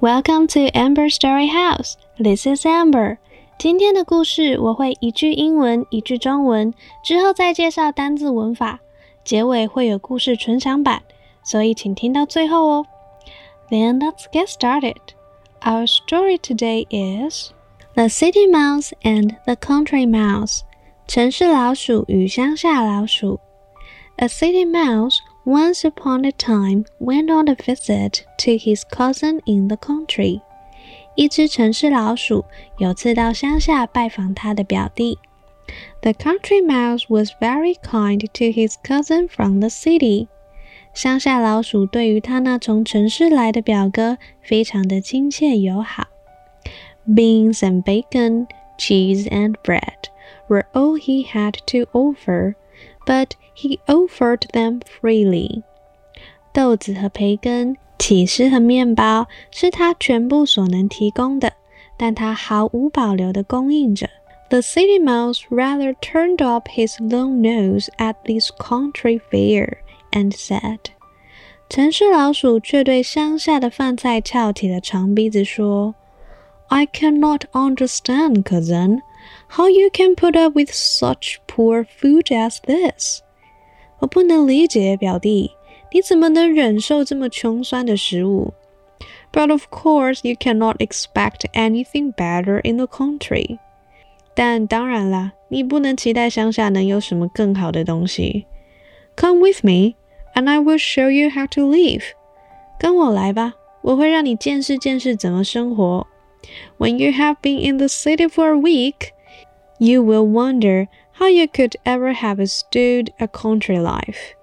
Welcome to Amber Story House. This is Amber. 今天的故事我会一句英文，一句中文，之后再介绍单字文法，结尾会有故事纯享版，所以请听到最后哦。Then let's get started. Our story today is The City Mouse and the Country Mouse. 城市老鼠与乡下老鼠。A city mouse once upon a time went on a visit to his cousin in the country. 一只城市老鼠有次到乡下拜访他的表弟。The country mouse was very kind to his cousin from the city. 乡下老鼠对于他那从城市来的表哥非常的亲切友好。Beans and bacon, cheese and bread were all he had to offer, but he offered them freely. 豆子和培根、起司和面包是他全部所能提供的，但他毫无保留地供应着。The city mouse rather turned up his long nose at this country fare and said. 城市老鼠却对乡下的饭菜翘起了长鼻子说：“I cannot understand, cousin how you can put up with such poor food as this。”我不能理解，表弟。你怎么能忍受这么穷酸的食物？But of course, you cannot expect anything better in the country. 但当然啦，你不能期待乡下能有什么更好的东西。Come with me, and I will show you how to live. 跟我来吧，我会让你见识见识怎么生活。 When you have been in the city for a week, you will wonder how you could ever have stood a country life.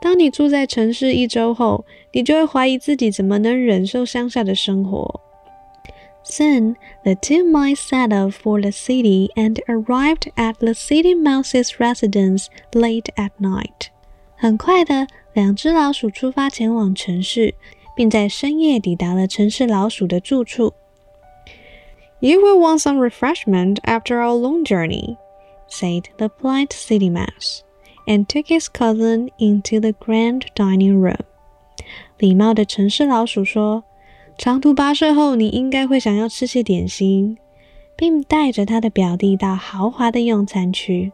当你住在城市一周后，你就会怀疑自己怎么能忍受乡下的生活。Soon, the two mice set off for the city and arrived at the city mouse's residence late at night. 很快的，两只老鼠出发前往城市，并在深夜抵达了城市老鼠的住处。 You will want some refreshment after our long journey, said the polite city mouse and took his cousin into the grand dining room. 礼貌的城市老鼠说：“长途跋涉后，你应该会想要吃些点心，并带着他的表弟到豪华的用餐区。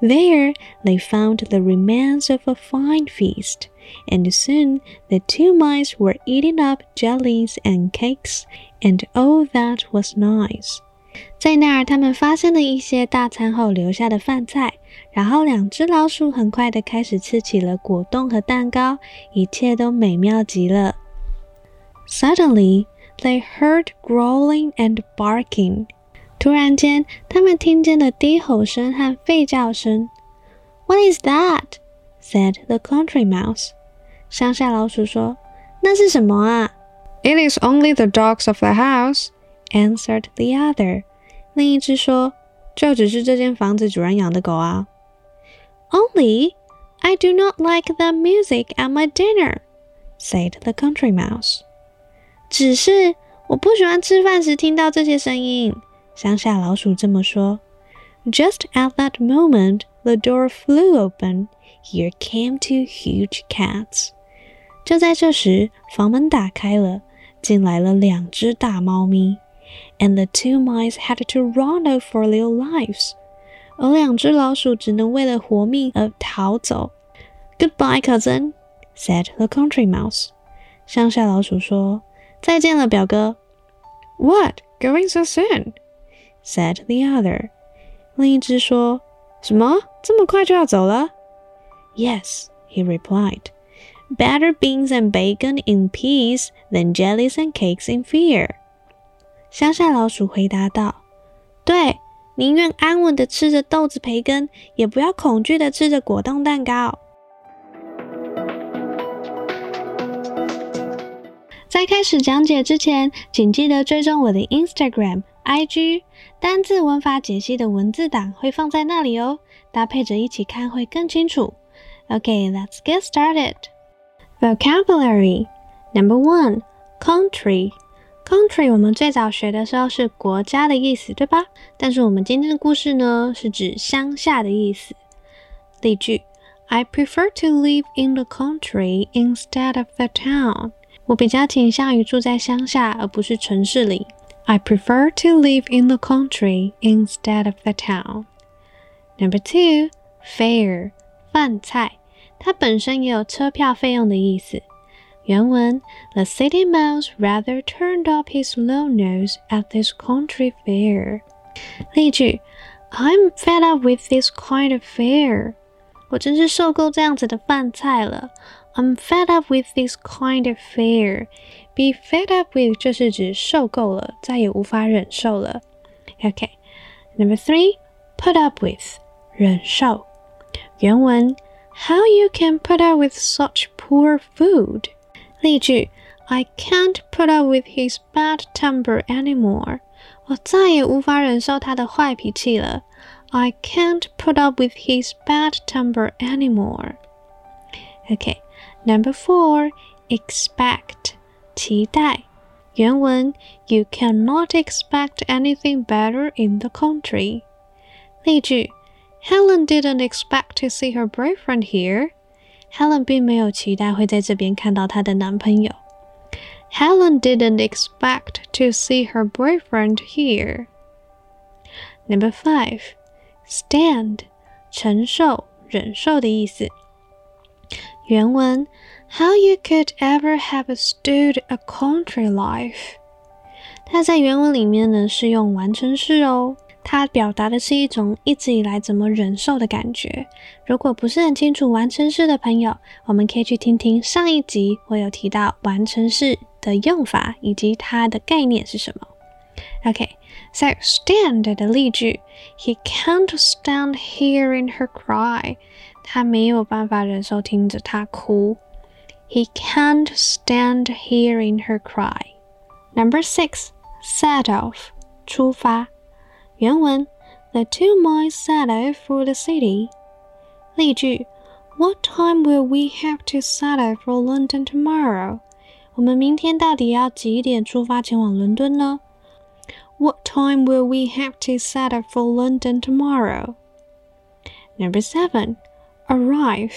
There they found the remains of a fine feast, and soon the two mice were eating up jellies and cakes, and all that was nice. 在那儿，他们发现了一些大餐后留下的饭菜，然后两只老鼠很快的开始吃起了果冻和蛋糕，一切都美妙极了。Suddenly, they heard growling and barking. 突然间，他们听见了低吼声和吠叫声。What is that? said the country mouse. 乡下老鼠说：“那是什么啊？” It is only the dogs of the house, answered the other. 另一只说：“就只是这间房子主人养的狗啊。” Only I do not like the music at my dinner," said the country mouse. 只是我不喜欢吃饭时听到这些声音。乡下老鼠这么说。Just at that moment, the door flew open. Here came two huge cats. 就在这时，房门打开了， 进来了两只大猫咪。and the two mice had to run off for their lives. 而两只老鼠只能为了活命而逃走。Goodbye, cousin," said the country mouse. 乡下老鼠说：“再见了，表哥。” What? Going so soon? said the other. 另一只说：“什么？这么快就要走了？” Yes, he replied. Better beans and bacon in peace than jellies and cakes in fear. 乡下老鼠回答道：“对，宁愿安稳的吃着豆子培根，也不要恐惧的吃着果冻蛋糕。”在开始讲解之前，请记得追踪我的 Instagram、IG，单字文法解析的文字档会放在那里哦，搭配着一起看会更清楚。OK，let's get started. Vocabulary number one country country i prefer to live in the country instead of the town。我比较倾向于住在乡下，而不是城市里。I prefer to live in the country instead of the town. Number two, fare 饭菜。它本身也有车票费用的意思。原文：The city mouse rather turned up his low nose at this country fare。例句：I'm fed up with this kind of fare。我真是受够这样子的饭菜了。I'm fed up with this kind of fare。Be fed up with 就是指受够了，再也无法忍受了。OK，Number、okay. three，put up with 忍受。原文 ：How you can put up with such poor food？例句：I can't put up with his bad temper anymore。我再也无法忍受他的坏脾气了。I can't put up with his bad temper anymore. Okay, number four, expect 期待。原文：You cannot expect anything better in the country。例句 ：Helen didn't expect to see her boyfriend here。Helen 并没有期待会在这边看到她的男朋友。Helen didn't expect to see her boyfriend here. Number five, stand 承受、忍受的意思。原文 How you could ever have stood a country life？它在原文里面呢是用完成式哦。 它表达的是一种一直以来怎么忍受的感觉。如果不是很清楚完成式的朋友，我们可以去听听上一集，我有提到完成式的用法以及它的概念是什么。OK，so stand 的例句，He can't stand hearing her cry。他没有办法忍受听着她哭。He can't stand hearing her cry. Number six, set off，出发。原文：The two mice set off for the city。例句：What time will we have to set off for London tomorrow？我们明天到底要几点出发前往伦敦呢？What time will we have to set off for London tomorrow? Number seven, arrive.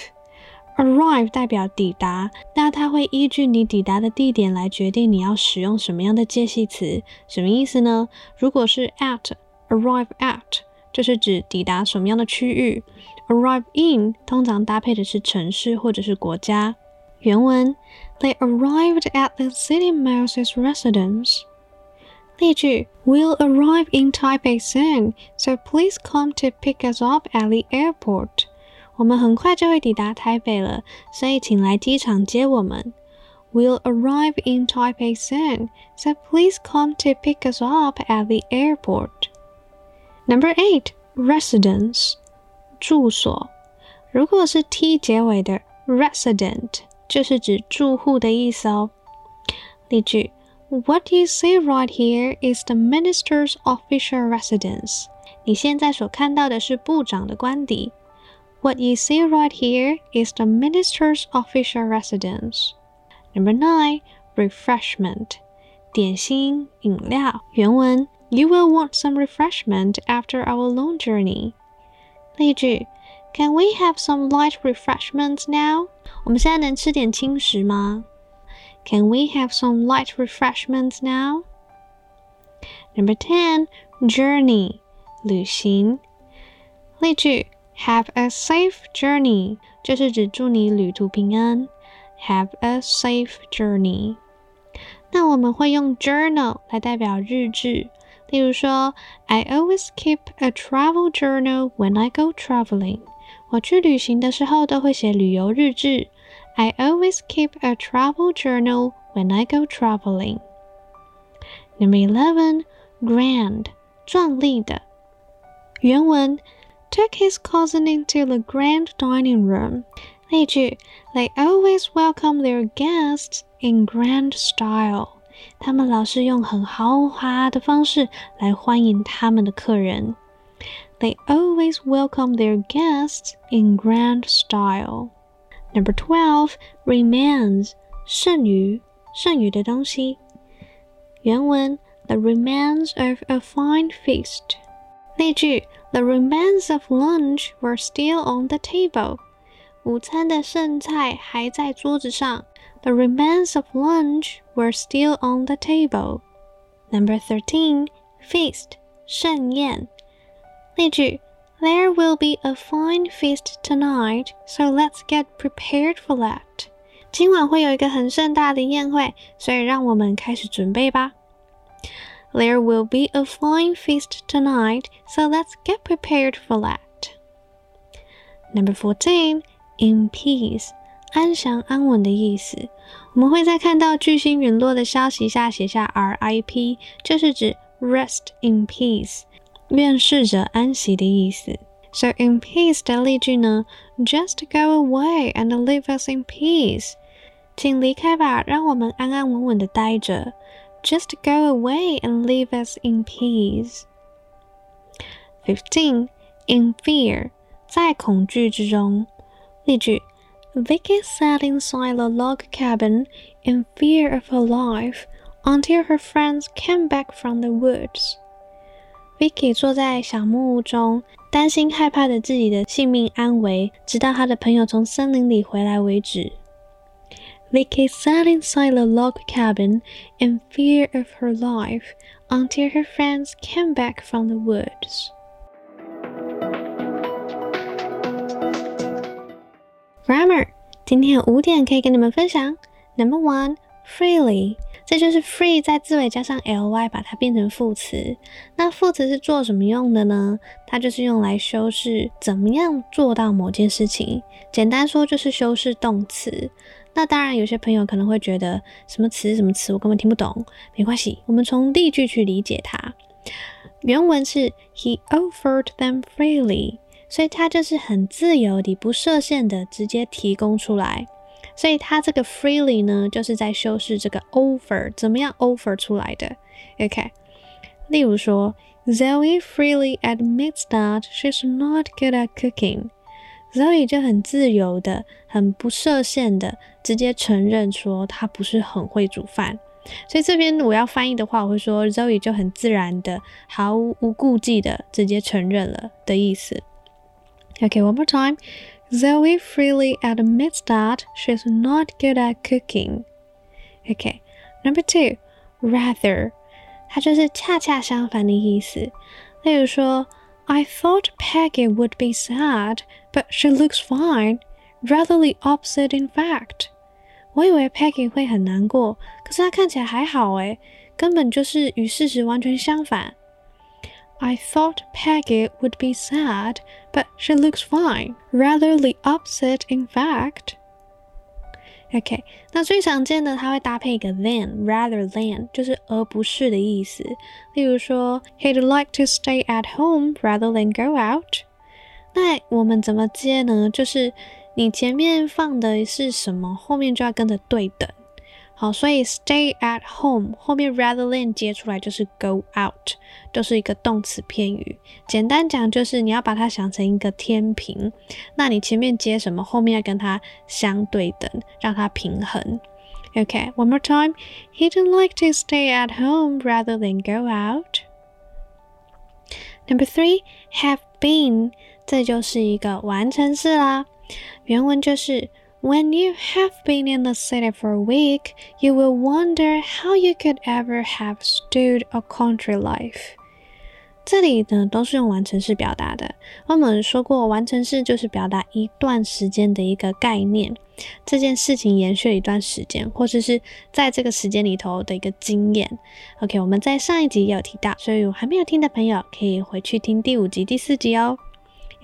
Arrive 代表抵达，那它会依据你抵达的地点来决定你要使用什么样的介系词。什么意思呢？如果是 at。 Arrive at 就是指抵达什么样的区域。Arrive in 通常搭配的是城市或者是国家。原文：They arrived at the city mouse's residence。例句：We'll arrive in Taipei soon, so please come to pick us up at the airport。我们很快就会抵达台北了，所以请来机场接我们。We'll arrive in Taipei soon, so please come to pick us up at the airport. Number eight, residence，住所。如果是 t 结尾的 resident，就是指住户的意思哦。例句：What you see right here is the minister's official residence。你现在所看到的是部长的官邸。What you see right here is the minister's official residence. Number nine, refreshment，点心、饮料。原文 you will want some refreshment after our long journey. 例句：Can we have some light refreshments now? 我们现在能吃点轻食吗？Can we have some light refreshments now? Number ten, journey 旅行。例句：Have a safe journey 就是指祝你旅途平安。Have a safe journey。那我们会用 journal 来代表日志。 例如说，I always keep a travel journal when I go traveling。我去旅行的时候都会写旅游日志。I always keep a travel journal when I go traveling. Number eleven, grand，壮丽的。原文：Took his cousin into the grand dining room。例句：They always welcome their guests in grand style。 他们老是用很豪华的方式来欢迎他们的客人。They always welcome their guests in grand style. Number twelve, remains 剩余剩余的东西。原文：The remains of a fine feast. 例句：The remains of lunch were still on the table. 午餐的剩菜还在桌子上。 The remains of lunch were still on the table. Number thirteen, feast 盛宴。例句：There will be a fine feast tonight, so let's get prepared for that. 今晚会有一个很盛大的宴会，所以让我们开始准备吧。There will be a fine feast tonight, so let's get prepared for that. Number fourteen, in peace， 安详安稳的意思。我们会在看到巨星陨落的消息下写下 R.I.P，就是指 rest in peace，愿逝者安息的意思。So in peace 的例句呢，Just go away and leave us in peace。请离开吧，让我们安安稳稳的待着。Just go away and leave us in peace. Fifteen, in fear，在恐惧之中。例句 ：Vicky sat inside the log cabin in fear of her life until her friends came back from the woods. Vicky 坐在小木屋中，担心害怕着自己的性命安危，直到她的朋友从森林里回来为止。Vicky sat inside the log cabin in fear of her life until her friends came back from the woods. Grammar，今天有五点可以跟你们分享。Number one, freely，这就是 free 在字尾加上 ly 把它变成副词。那副词是做什么用的呢？它就是用来修饰怎么样做到某件事情。简单说就是修饰动词。那当然，有些朋友可能会觉得什么词什么词我根本听不懂，没关系，我们从例句去理解它。原文是 He offered them freely，所以它就是很自由的、不设限的直接提供出来。所以它这个 freely 呢，就是在修饰这个 offer 怎么样 offer 出来的。OK，例如说，Zoe freely admits that she's not good at cooking。Zoe 就很自由的、很不设限的，直接承认说她不是很会煮饭。所以这边我要翻译的话，我会说 Zoe 就很自然的、毫无顾忌的直接承认了的意思。Okay, one more time. Zoe freely admits that she's not good at cooking. Okay, number two, rather，它就是恰恰相反的意思。例如说。I thought Peggy would be sad, but she looks fine. Rather the opposite, in fact. 我以为 Peggy 会很难过，可是她看起来还好诶，根本就是与事实完全相反。 I thought Peggy would be sad, but she looks fine. Rather the opposite, in fact. OK，那最常见的它会搭配一个 than rather than，就是而不是的意思。例如说，He'd like to stay at home rather than go out。那我们怎么接呢？就是你前面放的是什么，后面就要跟着对等。 好，所以 stay at home 后面 rather than 接出来就是 go out，都是一个动词偏语。简单讲就是你要把它想成一个天平，那你前面接什么，后面要跟它相对等，让它平衡。Okay, one more time，he didn't like to stay at home rather than go out. Number three, have been，这就是一个完成式啦。原文就是。When you have been in the city for a week, you will wonder how you could ever have stood a country life. 这里呢都是用完成式表达的。我们说过，完成式就是表达一段时间的一个概念，这件事情延续了一段时间，或者是在这个时间里头的一个经验。OK，我们在上一集也有提到，所以还没有听的朋友可以回去听第五集、第四集哦。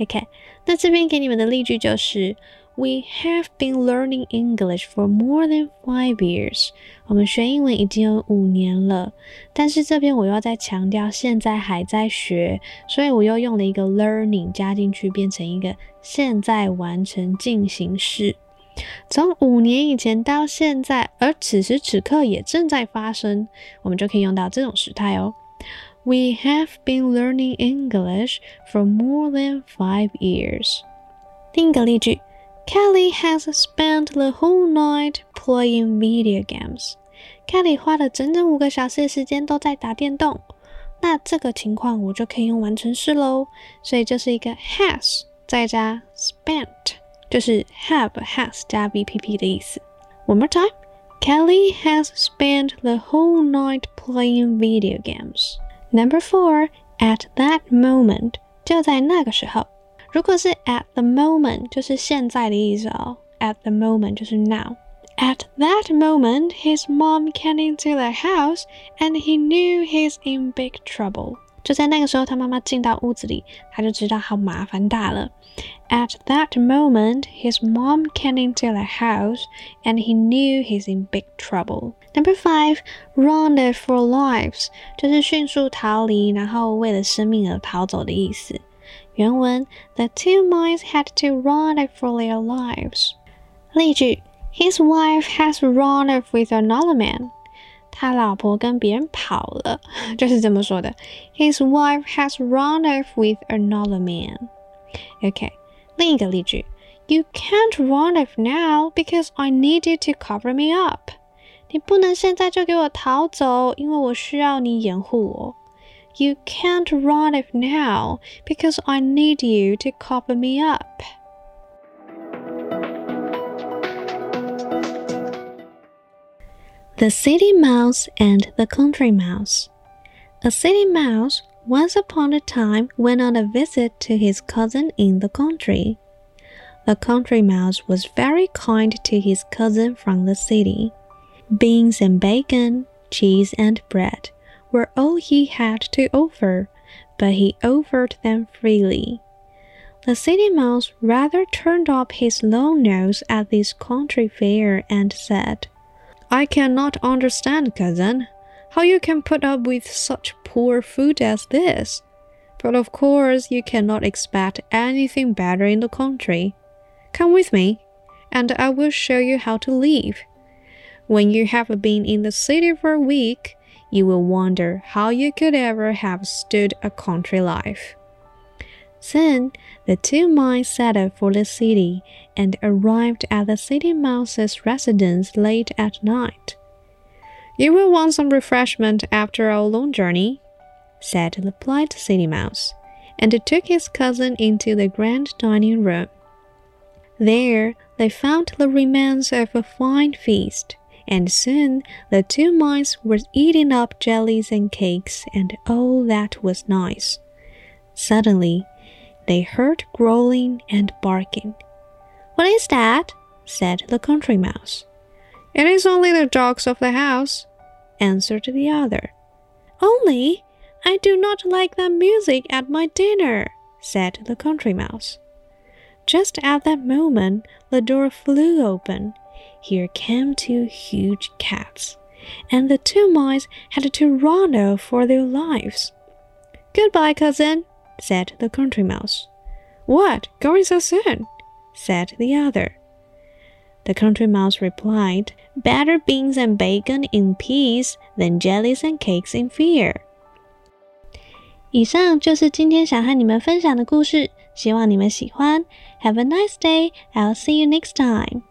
OK，那这边给你们的例句就是。We have been learning English for more than five years。我们学英文已经有五年了，但是这边我要再强调，现在还在学，所以我又用了一个 learning 加进去，变成一个现在完成进行式。从五年以前到现在，而此时此刻也正在发生，我们就可以用到这种时态哦。We have been learning English for more than five years。另一个例句。Kelly has spent the whole night playing video games. Kelly 花了整整五个小时的时间都在打电动。那这个情况我就可以用完成式喽。所以就是一个 has 再加 spent，就是 have has 加 VPP 的意思。One more time. Kelly has spent the whole night playing video games. Number four, at that moment，就在那个时候。 如果是 at the moment，就是现在的意思哦。At the moment 就是 now。At that moment, his mom came into the house, and he knew he's in big trouble. 就在那个时候，他妈妈进到屋子里，他就知道好麻烦大了。At that moment, his mom came into the house, and he knew he's in big trouble. Number five, run for lives，就是迅速逃离，然后为了生命而逃走的意思。 原文：The two mice had to run for their lives。例句：His wife has run off with another man。他老婆跟别人跑了，就是这么说的。His wife has run off with another man。OK，另一个例句：You can't run off now because I need you to cover me up。你不能现在就给我逃走，因为我需要你掩护我。 You can't run it now because I need you to cover me up. The City Mouse and the Country Mouse. A city mouse once upon a time went on a visit to his cousin in the country. The country mouse was very kind to his cousin from the city. Beans and bacon, cheese and bread were all he had to offer, but he offered them freely. The city mouse rather turned up his long nose at this country fare and said, I cannot understand, cousin, how you can put up with such poor food as this. But of course, you cannot expect anything better in the country. Come with me, and I will show you how to live. When you have been in the city for a week, you will wonder how you could ever have stood a country life. Then the two mice set out for the city and arrived at the city mouse's residence late at night. You will want some refreshment after our long journey, said the polite city mouse, and took his cousin into the grand dining room. There, they found the remains of a fine feast and soon the two mice were eating up jellies and cakes and all that was nice. Suddenly, they heard growling and barking. What is that? said the country mouse. It is only the dogs of the house, answered the other. Only? I do not like that music at my dinner, said the country mouse. Just at that moment, the door flew open here came two huge cats, and the two mice had to run off for their lives. Goodbye, cousin, said the country mouse. What, going so soon? said the other. The country mouse replied, Better beans and bacon in peace than jellies and cakes in fear. 以上就是今天想和你们分享的故事，希望你们喜欢。Have a nice day. I'll see you next time.